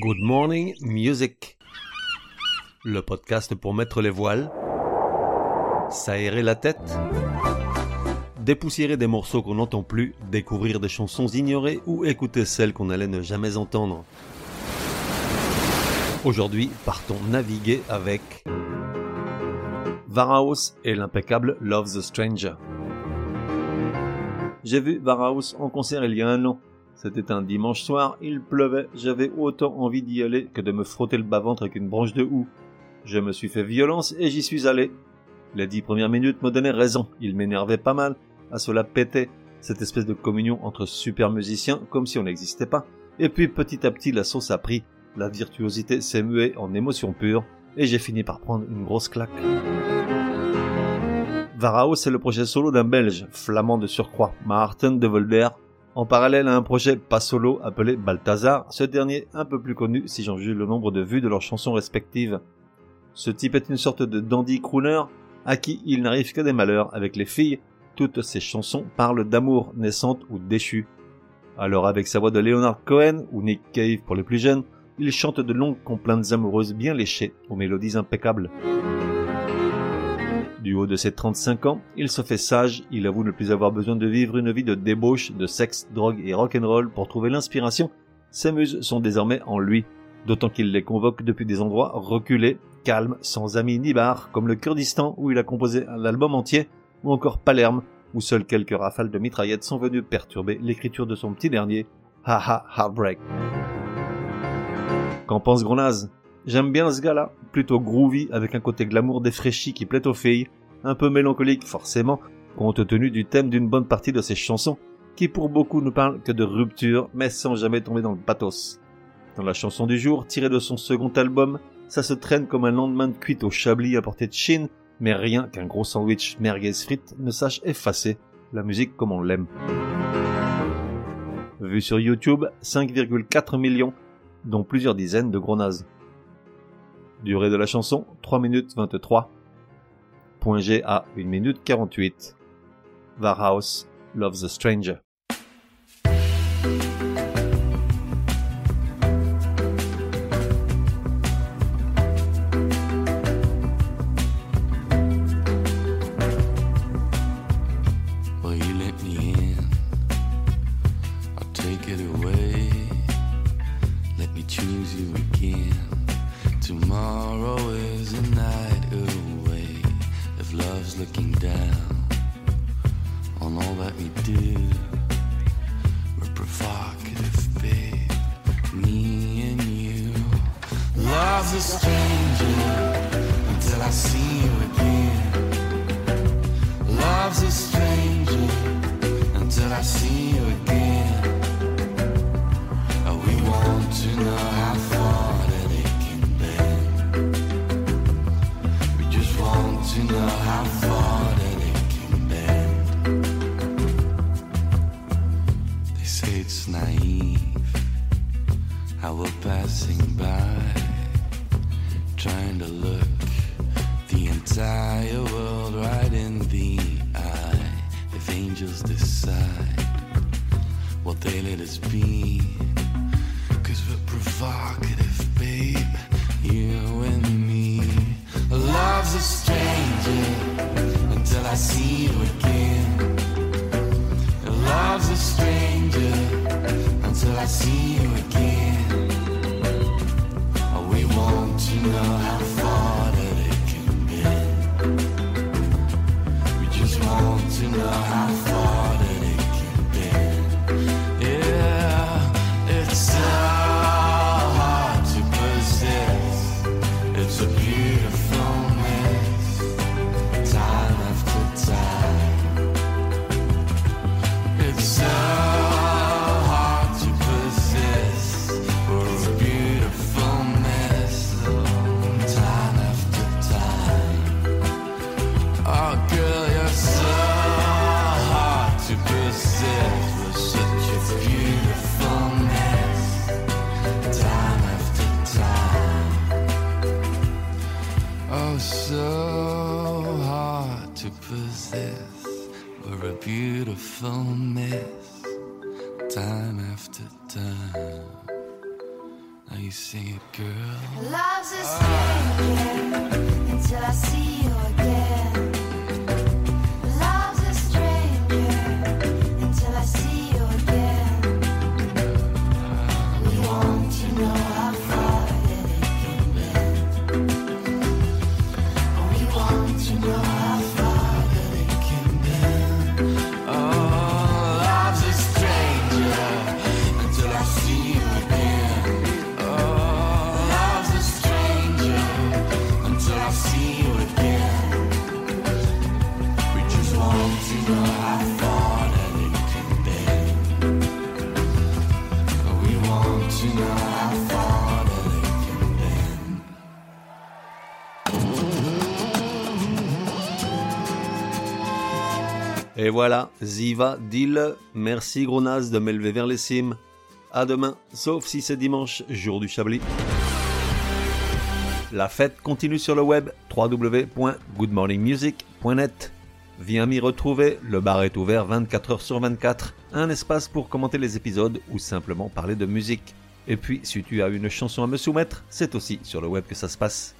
Good Morning Music. Le podcast pour mettre les voiles, s'aérer la tête, dépoussiérer des morceaux qu'on n'entend plus, découvrir des chansons ignorées ou écouter celles qu'on allait ne jamais entendre. Aujourd'hui, partons naviguer avec Varaos et l'impeccable Love the Stranger. J'ai vu Varaos en concert il y a un an. C'était un dimanche soir, il pleuvait, j'avais autant envie d'y aller que de me frotter le bas-ventre avec une branche de houx. Je me suis fait violence et j'y suis allé. Les dix premières minutes me donnaient raison, il m'énervait pas mal, à cela pétait, cette espèce de communion entre super musiciens comme si on n'existait pas. Et puis petit à petit la sauce a pris, la virtuosité s'est muée en émotion pure, et j'ai fini par prendre une grosse claque. Varao, c'est le projet solo d'un Belge, flamand de surcroît, Maarten de Volder, en parallèle à un projet pas solo appelé Balthazar, ce dernier un peu plus connu si j'en juge le nombre de vues de leurs chansons respectives. Ce type est une sorte de dandy crooner à qui il n'arrive que des malheurs avec les filles. Toutes ses chansons parlent d'amour naissante ou déchue. Alors avec sa voix de Leonard Cohen ou Nick Cave pour les plus jeunes, il chante de longues complaintes amoureuses bien léchées aux mélodies impeccables. Du haut de ses 35 ans, il se fait sage, il avoue ne plus avoir besoin de vivre une vie de débauche, de sexe, drogue et rock'n'roll pour trouver l'inspiration. Ses muses sont désormais en lui, d'autant qu'il les convoque depuis des endroits reculés, calmes, sans amis ni bar, comme le Kurdistan où il a composé l'album entier, ou encore Palerme, où seules quelques rafales de mitraillettes sont venues perturber l'écriture de son petit dernier, Haha Heartbreak. Qu'en pense Gronaz? J'aime bien ce gars-là, plutôt groovy avec un côté glamour défraîchi qui plaît aux filles, un peu mélancolique forcément, compte tenu du thème d'une bonne partie de ses chansons, qui pour beaucoup ne parlent que de rupture, mais sans jamais tomber dans le pathos. Dans la chanson du jour, tirée de son second album, ça se traîne comme un lendemain de cuite au chablis à portée de Chine, mais rien qu'un gros sandwich merguez frites ne sache effacer la musique comme on l'aime. Vu sur YouTube, 5,4 millions, dont plusieurs dizaines de gros nazes. Durée de la chanson 3 minutes 23. Point G à 1 minute 48. Varhouse Loves a Stranger. Choose you again. Tomorrow is a night looking down on all that we do, we're provocative, babe. Me and you. Love's a stranger until I see you again. Love's a stranger until I see you again. Entire world right in the eye. If angels decide what they let us be, cause we're provocative, babe, you and me. Love's a stranger until I see you again. Love's a stranger until I see you again. We want to know how far want possess. We're a beautiful mess, time after time. Now you sing it, girl? Love's a stranger until I see you Et voilà, Ziva, deal. Merci gros naze de m'élever vers les cimes. À demain, sauf si c'est dimanche, jour du Chablis. La fête continue sur le web www.goodmorningmusic.net. Viens m'y retrouver, le bar est ouvert 24 heures sur 24. Un espace pour commenter les épisodes ou simplement parler de musique. Et puis, si tu as une chanson à me soumettre, c'est aussi sur le web que ça se passe.